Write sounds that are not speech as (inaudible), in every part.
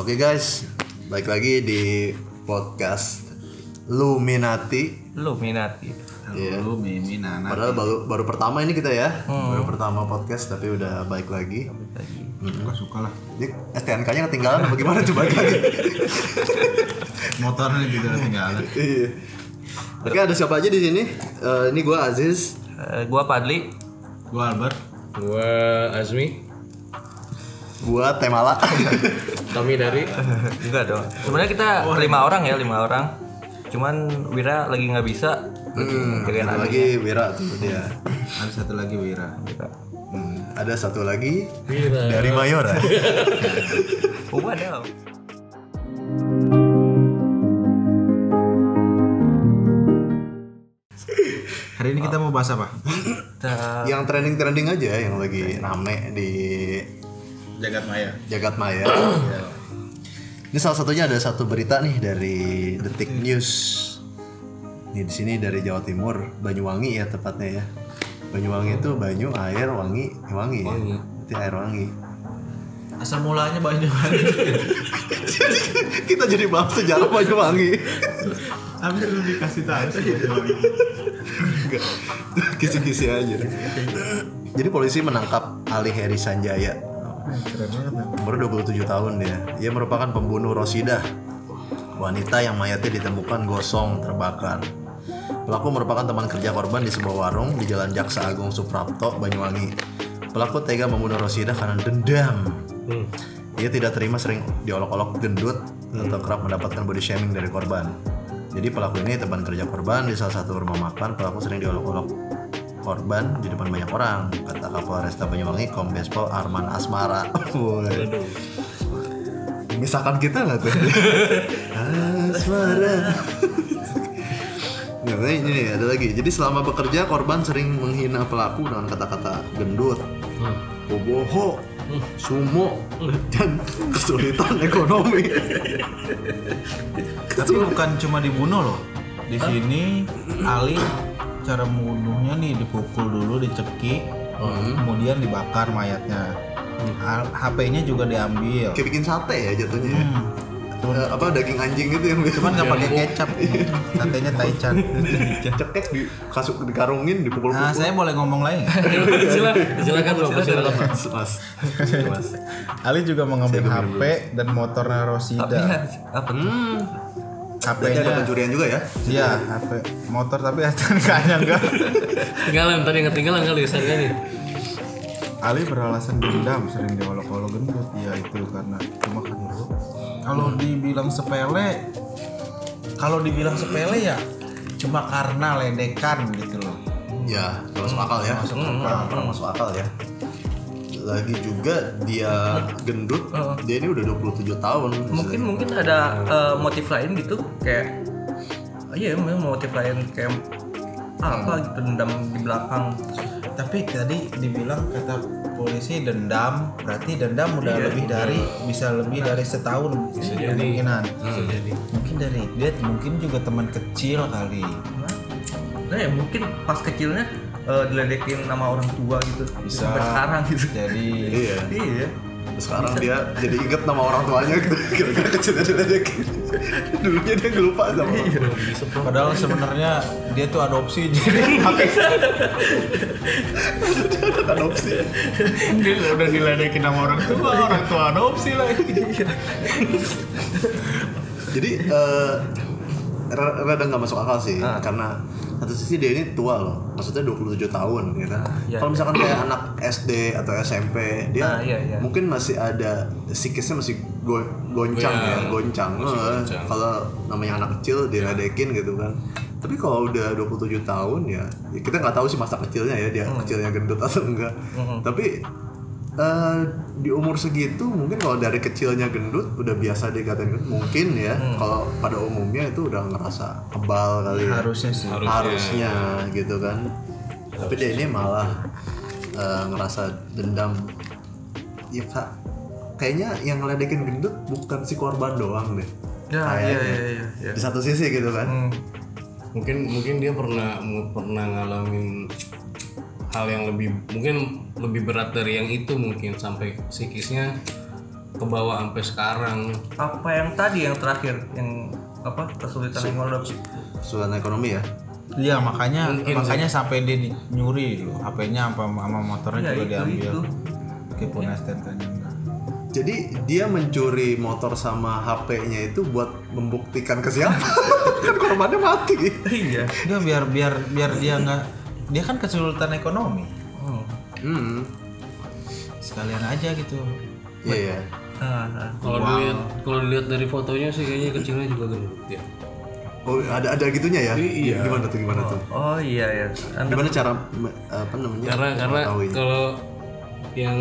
Oke guys, balik lagi di podcast Luminati. Luminati. Lu Mimi Nana. Padahal baru baru pertama ini kita ya, baru pertama podcast tapi udah baik lagi. Lagi. Suka suka lah. Ini STNK-nya ketinggalan apa gimana tuh balik lagi? Motornya juga ketinggalan. Iya. Oke ada siapa aja di sini? Eh, ini gue Aziz. Eh, gua Padli. Gua Albert. Gua Azmi, Gue Temala. (laughs) kami dari (laughs) Enggak dong. Sebenarnya kita lima orang ya, lima orang. Cuman Wira lagi nggak bisa. Hmm, Jagain satu adiknya. lagi Wira tuh dia. Ada satu lagi Wira. Hmm, ada satu lagi Wira. dari Mayora. Oh, ada. Hari ini kita mau bahas apa? Kita yang trending-trending aja yang lagi rame di Jagat Maya. jagat maya. (coughs) Ini salah satunya ada satu berita nih dari Detik News. Nih di sini dari Jawa Timur, Banyuwangi ya tepatnya ya. Banyuwangi itu banyu, air, wangi, wangi, ya. Berarti air wangi. Asal mulanya banyak banget. (laughs) Kita jadi bahas sejarah Banyuwangi. Habis lu dikasih tahu sih. Enggak. Kisi-kisi aja. Jadi polisi menangkap Ali Heri Sanjaya. Keren banget. Umur 27 tahun dia. Ia merupakan pembunuh Rosidah. Wanita yang mayatnya ditemukan gosong terbakar. Pelaku merupakan teman kerja korban di sebuah warung di Jalan Jaksa Agung Suprapto, Banyuwangi. Pelaku tega membunuh Rosidah karena dendam. Ia tidak terima sering diolok-olok gendut atau kerap mendapatkan body shaming dari korban. Jadi pelaku ini teman kerja korban di salah satu rumah makan. Pelaku sering diolok-olok korban di depan banyak orang. Kata Kapolresta Banyuwangi Kombes Pol Arman Asmara. (laughs) Misalkan kita nggak tuh? (laughs) Asmara. Nggak, ini nih, ada lagi. Jadi selama bekerja korban sering menghina pelaku dengan kata-kata gendut, boboho, sumo, dan kesulitan ekonomi. Tapi bukan cuma dibunuh loh. Di sini Ali cara membunuhnya nih dipukul dulu, dicekik, kemudian dibakar mayatnya. HP-nya juga diambil. Kayak bikin sate ya jatuhnya. ya. Eh, apa daging anjing itu yang Cuman nggak pakai kecap. Satenya taichan. (laughs) cekek di kasuk dikarungin dipukul-pukul. Nah, saya boleh ngomong lagi. (laughs) silakan silakan bro silakan Mas, mas, mas. Ali juga mengambil HP dan motornya Rosida. apa tuh? Hmm. Berarti ada HP-nya pencurian juga ya? Iya, HP motor tapi (laughs) STNK-nya enggak. ketinggalan tadi ketinggalan kali saya nih Ali beralasan dendam sering diolok-olok gendut ya itu karena cuma kan kalau dibilang sepele kalau dibilang sepele ya cuma karena ledekan gitu loh Ya, kalau masuk akal ya. masuk Hmm, akal. Kalau masuk akal ya. Lagi juga dia gendut, dia ini udah 27 tahun. Mungkin mungkin ada eh, motif lain gitu kayak iya memang motif lain kayak apa gitu dendam di belakang. Tapi tadi dibilang kata polisi dendam berarti dendam udah lebih dari bisa lebih dari setahun kemungkinan. Mungkin dari dia mungkin juga teman kecil kali. Nah ya mungkin pas kecilnya eh, diledekin nama orang tua gitu sampai sekarang gitu jadi Iya. iya Sekarang dia jadi inget nama orang tuanya gitu. Kira-kira kecilnya diledekin. Dulunya dia lupa sama. Padahal sebenarnya dia tuh adopsi jadi Anak (laughs) adopsi. dia udah diledekin sama orang tua, orang tua adopsi lagi. Jadi eh r- rada nggak masuk akal sih karena satu sisi dia ini tua loh maksudnya 27 tahun ya kan iya, kalau misalkan kayak anak SD atau SMP dia Ah, iya, iya. mungkin masih ada psikisnya masih go- goncang Iya, ya goncang. Eh, goncang. kalau namanya anak kecil diledekin gitu kan. Tapi kalau udah 27 tahun ya, ya kita nggak tahu sih masa kecilnya ya dia kecilnya gendut atau enggak. Tapi eh, di umur segitu mungkin kalau dari kecilnya gendut udah biasa dikatain gendut mungkin ya kalau pada umumnya itu udah ngerasa kebal kali ya Harusnya sih. harusnya gitu kan tapi dia ini malah eh, ngerasa dendam ya kak kayaknya yang ngeledekin gendut bukan si korban doang deh ya Kayaknya. iya iya iya, iya. di satu sisi gitu kan Hmm. mungkin mungkin dia pernah pernah ngalamin hal yang lebih mungkin lebih berat dari yang itu mungkin sampai psikisnya kebawa sampai sekarang apa yang tadi yang terakhir yang apa kesulitan ekonomi Kesulitan ekonomi ya. Iya makanya makanya sampai dia di- nyuri loh HP-nya apa sama motornya Iya, juga itu, diambil. itu. STNK-nya enggak. Jadi dia mencuri motor sama HP-nya itu buat membuktikan ke siapa? (laughs) kan korbannya mati. iya Dia biar biar biar dia nggak dia kan kesulitan ekonomi. Hmm. Hmm. Sekalian aja gitu. Iya ya. Ah, ah. kalau dilihat kalau dilihat dari fotonya sih kayaknya kecilnya juga gendut ya Oh ada ada gitunya ya? Iya. Gimana tuh gimana tuh? oh iya ya anda Gimana cara apa namanya? karena karena kalau yang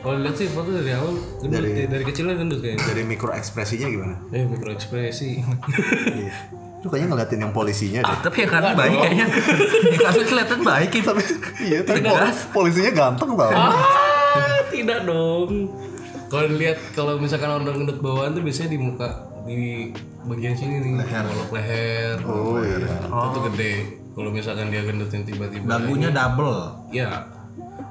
kalau lihat sih foto dari awal gendut Dari- dari, dari kecilnya gendut kayaknya dari mikro ekspresinya gimana? eh mikro ekspresi (laughs) Iya. Lu kayaknya ngeliatin yang polisinya deh. tapi yang kan baik kayaknya. Yang kan kelihatan baik itu tapi iya tapi pol- polisinya ganteng tau. ah tidak dong. Kalau dilihat kalau misalkan orang gendut bawaan tuh biasanya di muka di bagian sini nih. Leher. Leher Oh iya. itu gede. Kalau misalkan dia gendut yang tiba-tiba Dagunya double. ya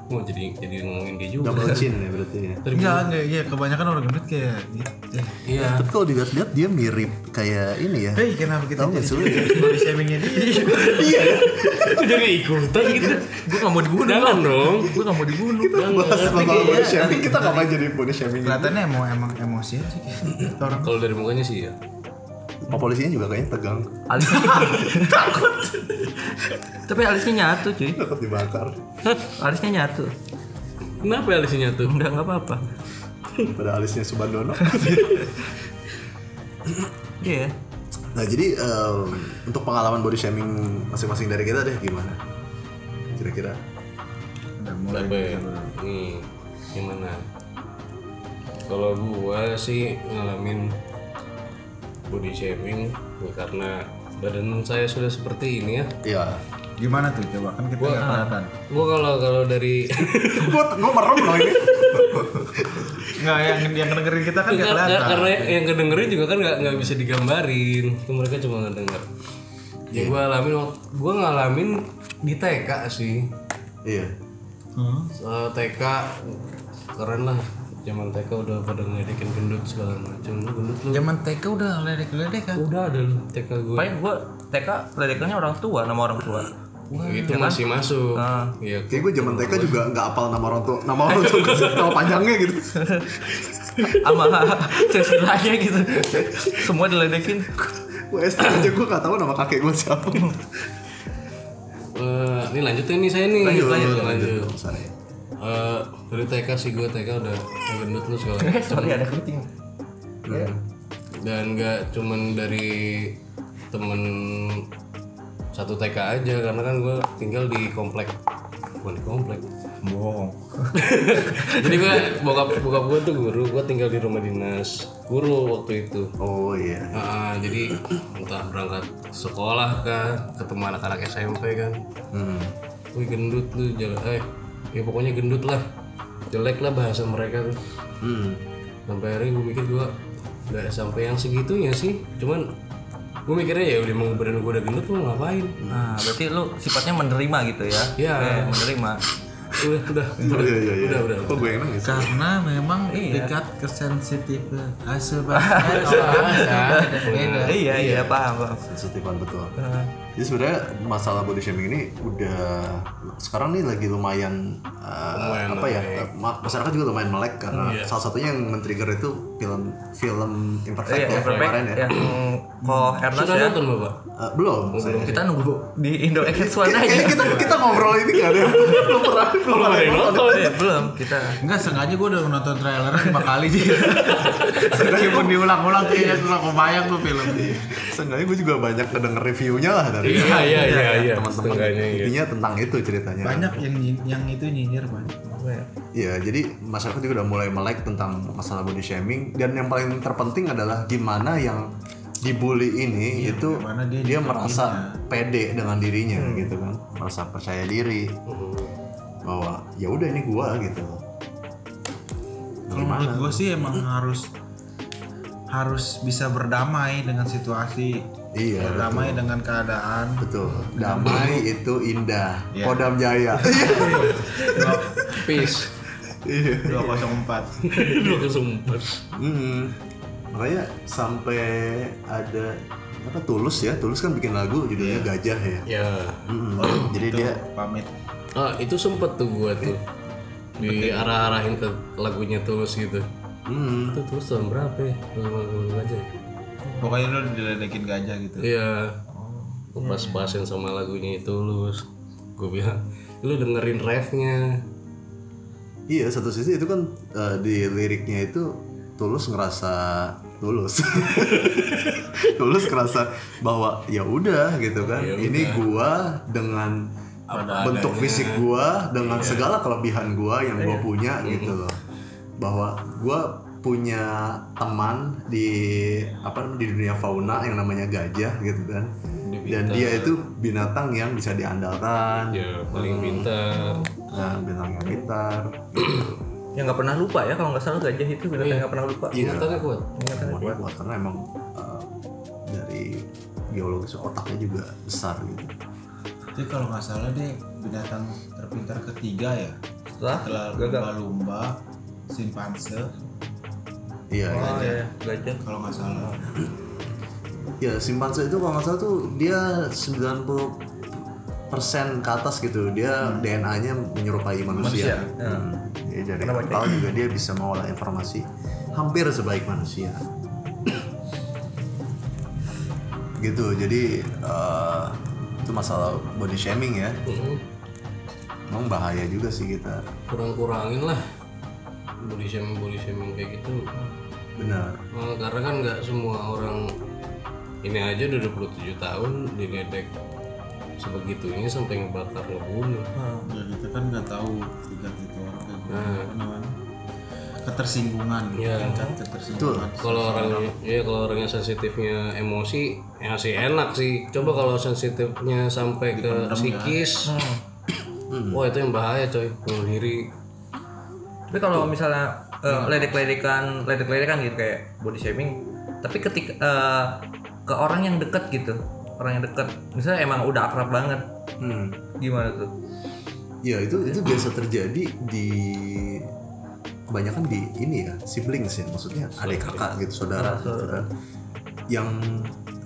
mau jadi jadi ngomongin dia juga. Double chin (laughs) ya berarti ya. Enggak, enggak, iya kebanyakan orang gendut kayak gitu. iya. Tapi kalau dilihat-lihat dia mirip kayak ini ya. Hei, kenapa kita Tahu nggak sih? body shamingnya dia? (laughs) Kok jadi ikutan gitu? Gue gak mau dibunuh. Jangan dong. Gue gak mau dibunuh. Bahas masalah body shaming. Kita ngapain jadi body shaming? Kelihatannya emang emang emosian sih kayak orang. kalau dari mukanya sih ya Pak polisinya juga kayaknya tegang, alis (laughs) takut tapi alisnya nyatu cuy takut dibakar. alisnya nyatu kenapa ya alisnya tuh udah nggak apa-apa Pada alisnya Subandono. (laughs) iya Nah jadi em, untuk pengalaman body shaming masing-masing dari kita deh gimana? Kira-kira? Udah mulai ya? Nih, gimana? Kalau gua sih ngalamin body shaming ya karena badan saya sudah seperti ini ya. Iya. Gimana tuh coba kan kita nggak kelihatan. Gua kalau kalau dari (laughs) Gue gue merem loh ini. Enggak yang yang dengerin kita kan nggak Kar- kelihatan. karena yang kedengerin juga kan nggak nggak bisa digambarin. Kan mereka cuma ngedenger. Ya gua alamin gua ngalamin di TK sih. Iya. Hmm. Eh, TK keren lah. Zaman TK udah pada ngeledekin gendut segala macam. Lu gendut lu. Zaman TK udah ledek-ledek kan. Udah ada lu TK gue. paling gue TK ledekannya orang tua nama orang tua itu masih masuk. Ah. Iya. Kayak gue zaman TK juga nggak apal nama orang tua, nama orang (laughs) tua nama panjangnya gitu. sama (laughs) silsilahnya gitu semua diledekin Gue SD aja gue nggak tahu nama kakek gue siapa. Eh, ini lanjutin nih saya nih. Lanjut, lanjut, lanjut. Sorry. Eh, dari TK sih gue TK udah gendut lu segala (laughs) sorry ada keting Hmm. Dan nggak cuman dari temen satu TK aja karena kan gue tinggal di komplek bukan di komplek Bohong. (laughs) jadi gue bokap bokap gue tuh guru gue tinggal di rumah dinas guru waktu itu Oh iya. Ah, jadi entah berangkat sekolah kan ketemu anak-anak SMP kan Hmm. Wih gendut lu jalan eh ya pokoknya gendut lah jelek lah bahasa mereka tuh Hmm. sampai akhirnya gue mikir gue nggak sampai yang segitunya sih cuman gue mikirnya ya udah mau badan gue udah gendut lu ngapain nah berarti lu sifatnya menerima gitu ya Iya. Eh, menerima udah udah (laughs) Oh iya iya iya. udah udah Kok gue yang nangis? Karena memang Iya. tingkat kesensitifan asupan Beda. iya iya paham paham Sensitifan betul. Jadi sebenarnya masalah body shaming ini udah sekarang nih lagi lumayan, uh, Lumayan apa ya naik. Ma- masyarakat juga lumayan melek karena Iya. salah satunya yang men-trigger itu film film imperfect iya ya Perfect kemarin ya. yang ko Ernest sudah ya nonton bapak Uh, belum. saya. kita nunggu di Indo X One aja Kayaknya kita kita ngobrol ini gak ada (laughs) belum pernah belum ada yang nonton. Eh, belum kita Enggak sengaja gue udah nonton trailer lima kali sih. (laughs) Meskipun diulang-ulang kayaknya gak kebayang tuh film Seenggaknya gue juga banyak kedenger reviewnya lah dari iya iya iya iya teman-teman. iya Intinya tentang itu ceritanya. Banyak yang yang itu nyinyir banyak. Iya, jadi masyarakat juga udah mulai melek tentang masalah body shaming dan yang paling terpenting adalah gimana yang dibully ini itu Iya, gimana dia dia, merasa pede dengan dirinya Hmm. gitu kan, merasa percaya diri Mhm. bahwa ya udah ini gua gitu. Kalau menurut gue sih emang harus harus bisa berdamai dengan situasi, Iya, berdamai dengan keadaan. betul. Damai itu indah. Iya. Kodam Jaya. (laughs) peace Iya. 204. Dua kesempat. Hmm. Makanya sampai ada apa Tulus ya, Tulus kan bikin lagu judulnya Gajah ya. Ya. Mm-mm. Jadi dia pamit. Ah, itu sempet tuh gua tuh. Diarah-arahin ke lagunya Tulus gitu. hmm, Itu Tulus tahun berapa ya? Lagu aja. Pokoknya lu diledekin gajah gitu. Iya. Gue pas-pasin sama lagunya itu Tulus. Gue bilang, lu dengerin refnya. Iya satu sisi itu kan eh, di liriknya itu tulus ngerasa tulus, (laughs) tulus ngerasa bahwa ya udah gitu kan, Ya ini gua dengan bentuk fisik gua dengan segala kelebihan gua yang gua punya gitu loh, bahwa gua punya teman di apa namanya, di dunia fauna yang namanya gajah gitu kan, dan dia itu binatang yang bisa diandalkan, Ya, paling pintar. Nah binatang yang pintar. yang nggak pernah lupa ya kalau nggak salah gajah itu binatang yang nggak pernah lupa Ingatannya kuat. ingatannya Semuanya kuat karena emang uh, dari geologis otaknya juga besar gitu. Jadi kalau nggak salah deh binatang terpintar ketiga ya. setelah lumba-lumba, simpanse, Iya, oh iya. iya gajah kalau nggak salah. Ya, simpanse itu kalau nggak salah tuh dia 90 persen ke atas gitu. Dia DNA-nya menyerupai manusia. Manusia, ya. Hmm. Jadi dari juga dia bisa mengolah informasi hampir sebaik manusia. gitu. Jadi uh, itu masalah body shaming ya. Mm-mm. Emang bahaya juga sih kita. Kurang-kurangin lah. Body shaming, body shaming kayak gitu. Benar. Eh, karena kan nggak semua orang ini aja udah 27 tahun diledek sebegitunya sampai ngebakar ngebunuh. Ya kita kan nggak tahu tingkat itu orang kayak. Nah. Apa namanya? Ketersinggungan, Iya. tingkat ketersinggungan. Kalau orang ya kalau orangnya sensitifnya emosi ya sih enak sih. Coba kalau sensitifnya sampai ke psikis, wah itu yang bahaya coy, bunuh diri. tapi kalau misalnya eh, ledek-ledekan ledek-ledekan gitu kayak body shaming tapi ketika eh, ke orang yang dekat gitu orang yang dekat misalnya emang udah akrab banget. Hmm. gimana tuh? Ya itu itu biasa terjadi di kebanyakan di ini ya siblings ya. Maksudnya adik kakak gitu saudara. gitu kan. yang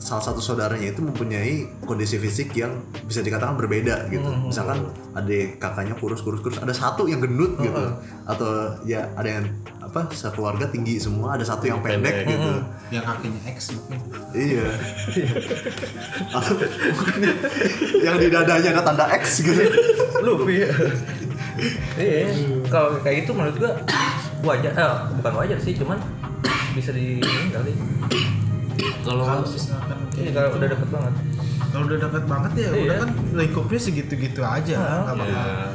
salah satu saudaranya itu mempunyai kondisi fisik yang bisa dikatakan berbeda gitu. Misalkan adik kakaknya kurus kurus kurus ada satu yang gendut gitu. Atau ya ada yang apa sekeluarga tinggi semua ada satu yang pendek. gitu. Yang kakinya X mungkin. iya. Atau mungkin yang di dadanya ada tanda X gitu. Luffy. Iya. Kalau kayak gitu menurut gua wajar eh, bukan wajar sih cuman bisa di kali Kalau Kalau misalkan ini kalau udah deket banget. Kalau udah dekat banget ya Iya. udah kan lingkupnya segitu-gitu aja nggak bakal ya,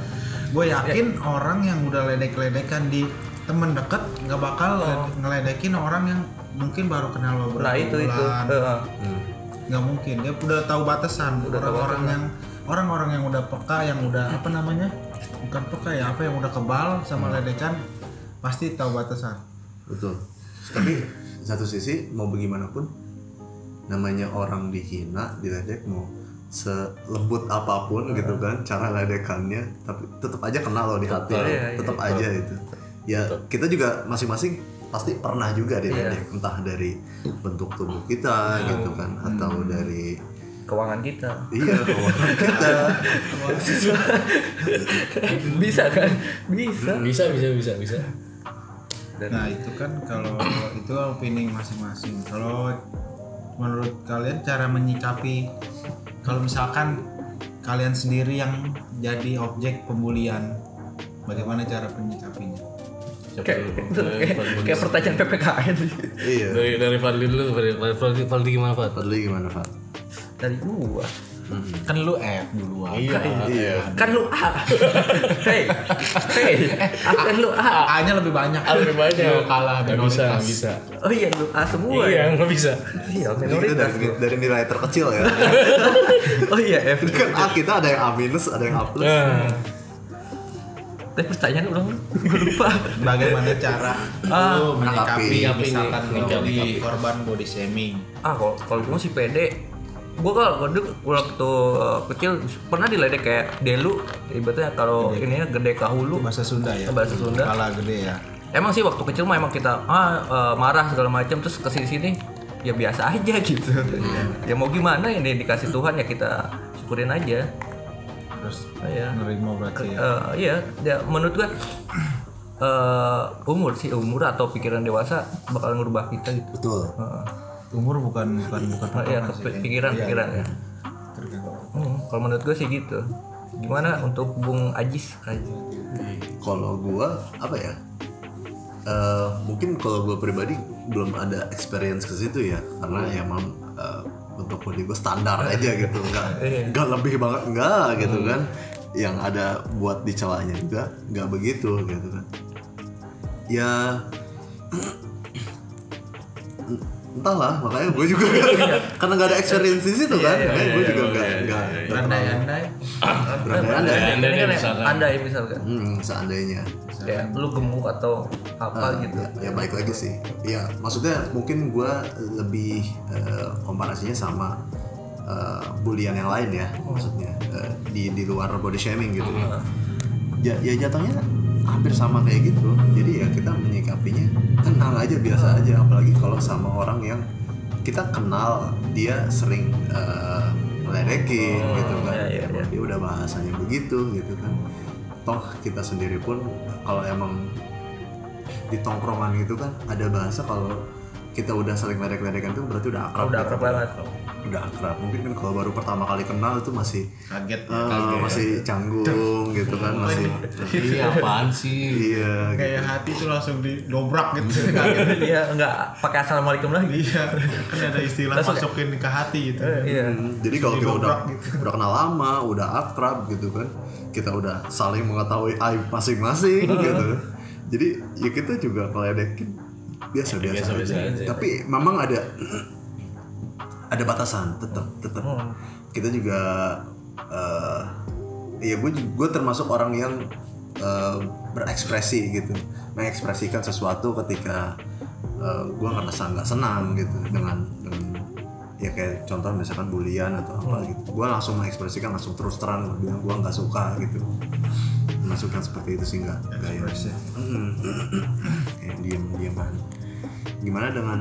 gue yakin orang yang udah ledek-ledekan di temen deket nggak bakal led- ngeledekin orang yang mungkin baru kenal beberapa nah itu itu. bulan. Eh, nggak mungkin. Dia udah tahu batasan. Udah tahu orang-orang yang orang-orang yang udah peka yang udah apa namanya? Bukan peka ya apa yang udah kebal sama ledekan pasti tahu batasan. Betul. Tapi satu sisi mau bagaimanapun namanya orang dihina, diledek mau selembut apa pun gitu kan cara ledekannya tapi tetap aja kena loh di hati Tetap. Iya, iya, tetap aja itu ya kita juga masing-masing pasti pernah juga diledek entah dari bentuk tubuh kita gitu kan atau dari keuangan kita. Iya keuangan kita. (laughs) Bisa kan? Bisa. Bisa bisa bisa bisa. Dan Nah itu kan kalau (coughs) itu opini masing-masing. Kalau menurut kalian cara menyikapi kalau misalkan kalian sendiri yang jadi objek pembulian, bagaimana cara menyikapinya? Kayak, kayak, kayak pertanyaan PPKN iya Dari dari Fadli dulu, Fadli, Fadli, Fadli gimana Fad? Fadli gimana Fat? dari gua Kan lu F duluan. Iya, iya. Kan lu A. Hei hei kan lu A. A-nya lebih banyak. lebih banyak. Lu kalah Nggak bisa, bisa. oh iya lu A semua Iya, ya? nggak bisa. iya minoritas dari, dari nilai terkecil ya. (laughs) Oh iya F. Kan A kita ada yang A minus ada yang A plus. Nah, tapi pertanyaan ulang lupa. Bagaimana cara Ah, lu menyikapi misalkan menyikapi. kalau jadi korban body shaming? ah kalau kalau gua sih pede gua kalau dulu waktu uh, kecil pernah diledek kayak delu ibaratnya kalau ini ya gede kahulu. Bahasa Sunda ya? Bahasa Sunda. Kepala gede ya? Emang sih waktu kecil mah emang kita ah uh, marah segala macam terus ke sini sini ya biasa aja (laughs) gitu. Ya mau gimana ini dikasih Tuhan ya kita syukurin aja. Terus Ah, ya nerima berarti ya? Eh, iya. Ya menurut gua eh umur sih umur atau pikiran dewasa bakal ngubah kita gitu. Betul. Heeh. Umur bukan bukan bukan iya patokan sih. kepi- pikiran pikiran. ya Tergantung. Hmm, kalau menurut gue sih gitu. Gimana untuk Bung Ajis? Ajis kalau gua apa ya? Eh, mungkin kalau gua pribadi belum ada experience ke situ ya karena ya emang eh, untuk body gue standar aja gitu. Nggak nggak lebih banget nggak gitu kan. Yang ada buat dicelanya juga nggak begitu gitu kan. Ya (clears throat) entahlah makanya gue juga karena nggak ada experience di situ kan makanya gue juga nggak nggak terlalu andai berandai-andai ini Andai kan misalkan. andai misalkan. Hmm, seandainya. Kayak lu gemuk atau apa gitu. ya, ya baik lagi sih. Ya maksudnya mungkin gua lebih eh, komparasinya sama eh, bulian yang lain ya maksudnya eh, di di luar body shaming gitu ya. Ya jatuhnya hampir sama kayak gitu. Jadi ya kita menyikapinya tenang aja biasa aja. Apalagi kalau sama orang yang kita kenal dia sering eh, meledekin gitu kan. iya, iya, Emang dia udah bahasanya begitu gitu kan. Toh kita sendiri pun kalau emang di tongkrongan gitu kan ada bahasa kalau kita udah saling ledek-ledekan tuh berarti udah akrab udah gitu. akrab banget udah akrab mungkin kan kalau baru pertama kali kenal itu masih kaget eh, masih canggung gitu kan masih Ini apaan sih? iya gitu. kayak hati tuh langsung didobrak gitu kaget (laughs) iya nggak pakai assalamualaikum lagi iya kan ada istilah Langsung kayak- masukin ke hati gitu iya Hmm, jadi kalau kita udah gitu. udah kenal lama udah akrab gitu kan kita udah saling mengetahui aib masing-masing gitu jadi ya kita juga meledekin biasa-biasa Biasa-biasa aja. aja. tapi memang ada ada batasan tetap tetap Hmm. kita juga eh ya gue gue termasuk orang yang eh, berekspresi gitu. Mengekspresikan sesuatu ketika eh, gue ngerasa nggak senang gitu dengan dengan ya kayak contoh misalkan bulian atau apa gitu. Gue langsung mengekspresikan langsung terus terang gue bilang gue nggak suka gitu. Masukkan seperti itu sih nggak Mm. kayak diem dieman gimana dengan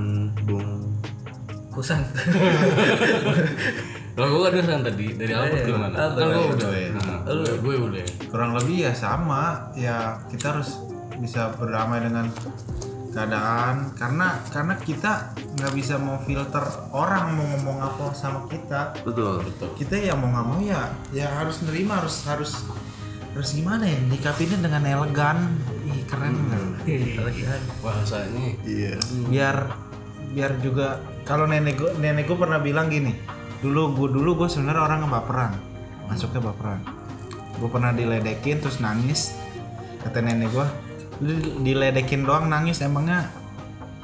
bung kusan (laughs) Kalau gue ada kan tadi dari Albert Iya. gimana? Kan gue udah ya. Nah, gue gue udah. kurang lebih ya sama. Ya kita harus bisa berdamai dengan keadaan. Karena karena kita nggak bisa mau filter orang mau ngomong apa sama kita. Betul. Kita ya mau nggak mau ya ya harus nerima harus harus harus gimana ya nyikapinnya dengan elegan. Ih keren. Nggak? Bahasanya. iya. Biar biar juga kalau nenek gue nenek gue pernah bilang gini dulu gue dulu gue sebenarnya orang yang baperan masuknya baperan gue pernah diledekin terus nangis kata nenek gue diledekin doang nangis emangnya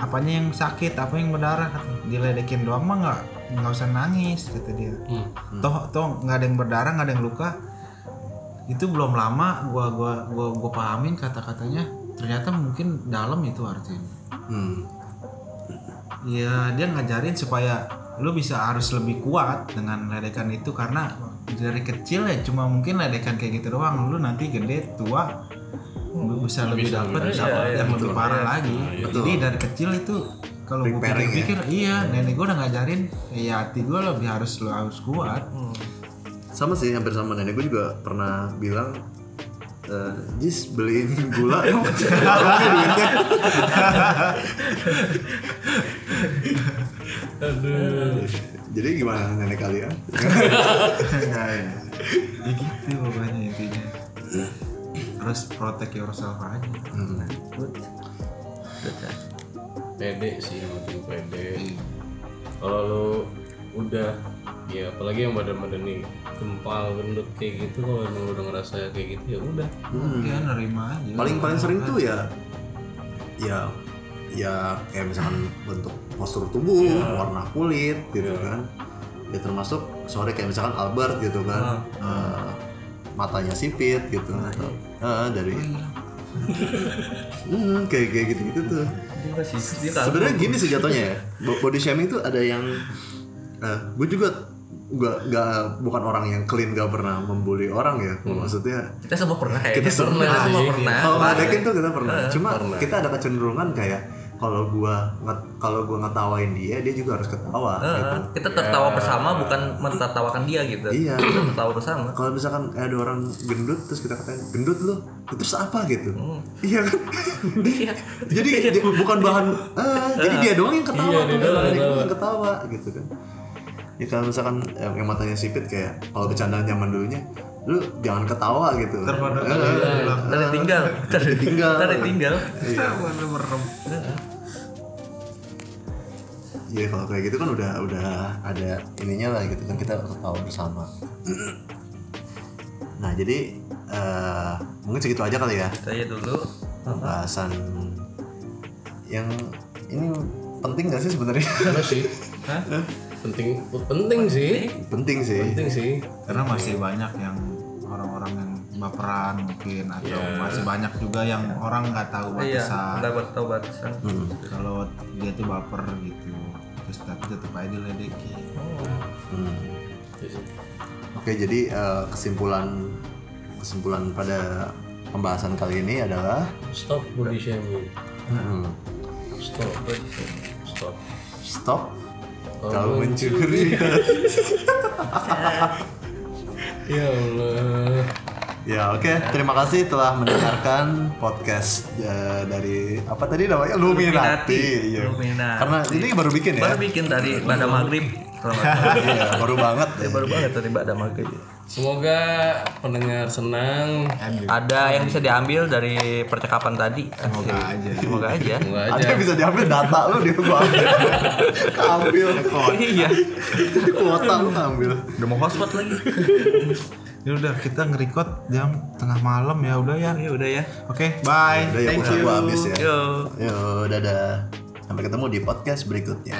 apanya yang sakit apa yang berdarah kata. diledekin doang mah nggak nggak usah nangis kata dia Hmm. toh toh nggak ada yang berdarah nggak ada yang luka itu belum lama gua gua gua gua pahamin kata-katanya ternyata mungkin dalam itu artinya hmm. Iya dia ngajarin supaya lu bisa harus lebih kuat dengan ledekan itu karena dari kecil ya cuma mungkin ledekan kayak gitu doang. Lu nanti gede tua lu bisa lebih dapat dapat iya, yang lebih betul. parah lagi. Jadi dari kecil itu kalau gue ya. pikir-pikir iya nenek gue udah ngajarin ya hati gue lebih harus lu harus kuat. Sama sih hampir sama. Nenek gue juga pernah bilang eh, Jis beliin gula (laughs) (laughs) (laughs) duitnya jadi gimana nenek kalian? Enggak ya. ya gitu pokoknya intinya. Harus protect yourself aja. Pede sih yang penting pede. Kalau lu udah ya apalagi yang badan-badan nih gempal gendut kayak gitu kalau emang lu udah ngerasa kayak gitu ya udah. Ya nerima aja. Paling paling sering tuh ya ya ya kayak misalkan bentuk postur tubuh warna kulit gitu kan. Ya termasuk sore kayak misalkan Albert gitu kan. Eh, matanya sipit gitu. Atau eh, dari hmm, kayak kayak gitu gitu tuh sebenarnya gini sih jatuhnya ya. Bo- body shaming tuh ada yang eh gue juga nggak nggak bukan orang yang clean gak pernah membuli orang ya. Maksudnya Kita semua pernah kayak kita semua sih. pernah. kalau ngadekin tuh kita pernah. Cuma kita ada kecenderungan kayak kalau gua kalau gua ngetawain dia dia juga harus ketawa Heeh, gitu. kita tertawa bersama bukan mentertawakan dia gitu. Iya. Kita tertawa bersama. kalau misalkan ada orang gendut terus kita katain gendut lu terus apa? gitu. Hmm. iya kan? (laughs) Iya. jadi dia- bukan bahan eh, jadi dia doang yang ketawa Iya, dia tuh, doang dia yang doang yang ketawa. gitu kan. Ya kalau misalkan yang, yang matanya sipit kayak kalau bercandaan zaman dulunya lu jangan ketawa gitu. Terpada Eh, Tadi tinggal. Tadi tinggal. Iya. Iya kalau kayak gitu kan udah udah ada ininya lah gitu kan kita ketawa bersama. Nah jadi eh, mungkin segitu aja kali ya Saya dulu. pembahasan yang ini penting gak sih sebenarnya? Sih? Hah? Penting, penting sih. penting sih. Penting sih. Karena masih banyak yang orang-orang yang baperan mungkin atau Iya. masih banyak juga yang orang nggak tahu Iya, batasan. dapat tahu batasan. Hmm. Kalau dia tuh baper gitu, terus tapi tetap aja diledekin. Hmm. Iya sih. Oke jadi eh, kesimpulan kesimpulan pada pembahasan kali ini adalah Stop body shaming. hmm, Stop. Stop. stop Oh, kalau mencuri. (laughs) Ya Allah. Ya oke, terima kasih telah mendengarkan podcast eh, dari apa tadi namanya Luminati. Iya. Illuminati. Karena ini baru bikin ya. Baru bikin tadi pada maghrib. Iya, baru banget. Ya, baru banget tadi pada maghrib. Semoga pendengar senang. Ada yang bisa diambil dari percakapan tadi. Semoga aja. Semoga aja. Semoga Ada aja. yang bisa diambil data lu dia gua ambil. Keambil iya. kuota lu ambil. Udah mau hotspot lagi. Ya udah kita nge-record jam tengah malam ya udah ya. Ya udah ya. Oke, bye. Udah ya Thank pulsa you. gua habis ya. Yo. Yo, dadah. Sampai ketemu di podcast berikutnya.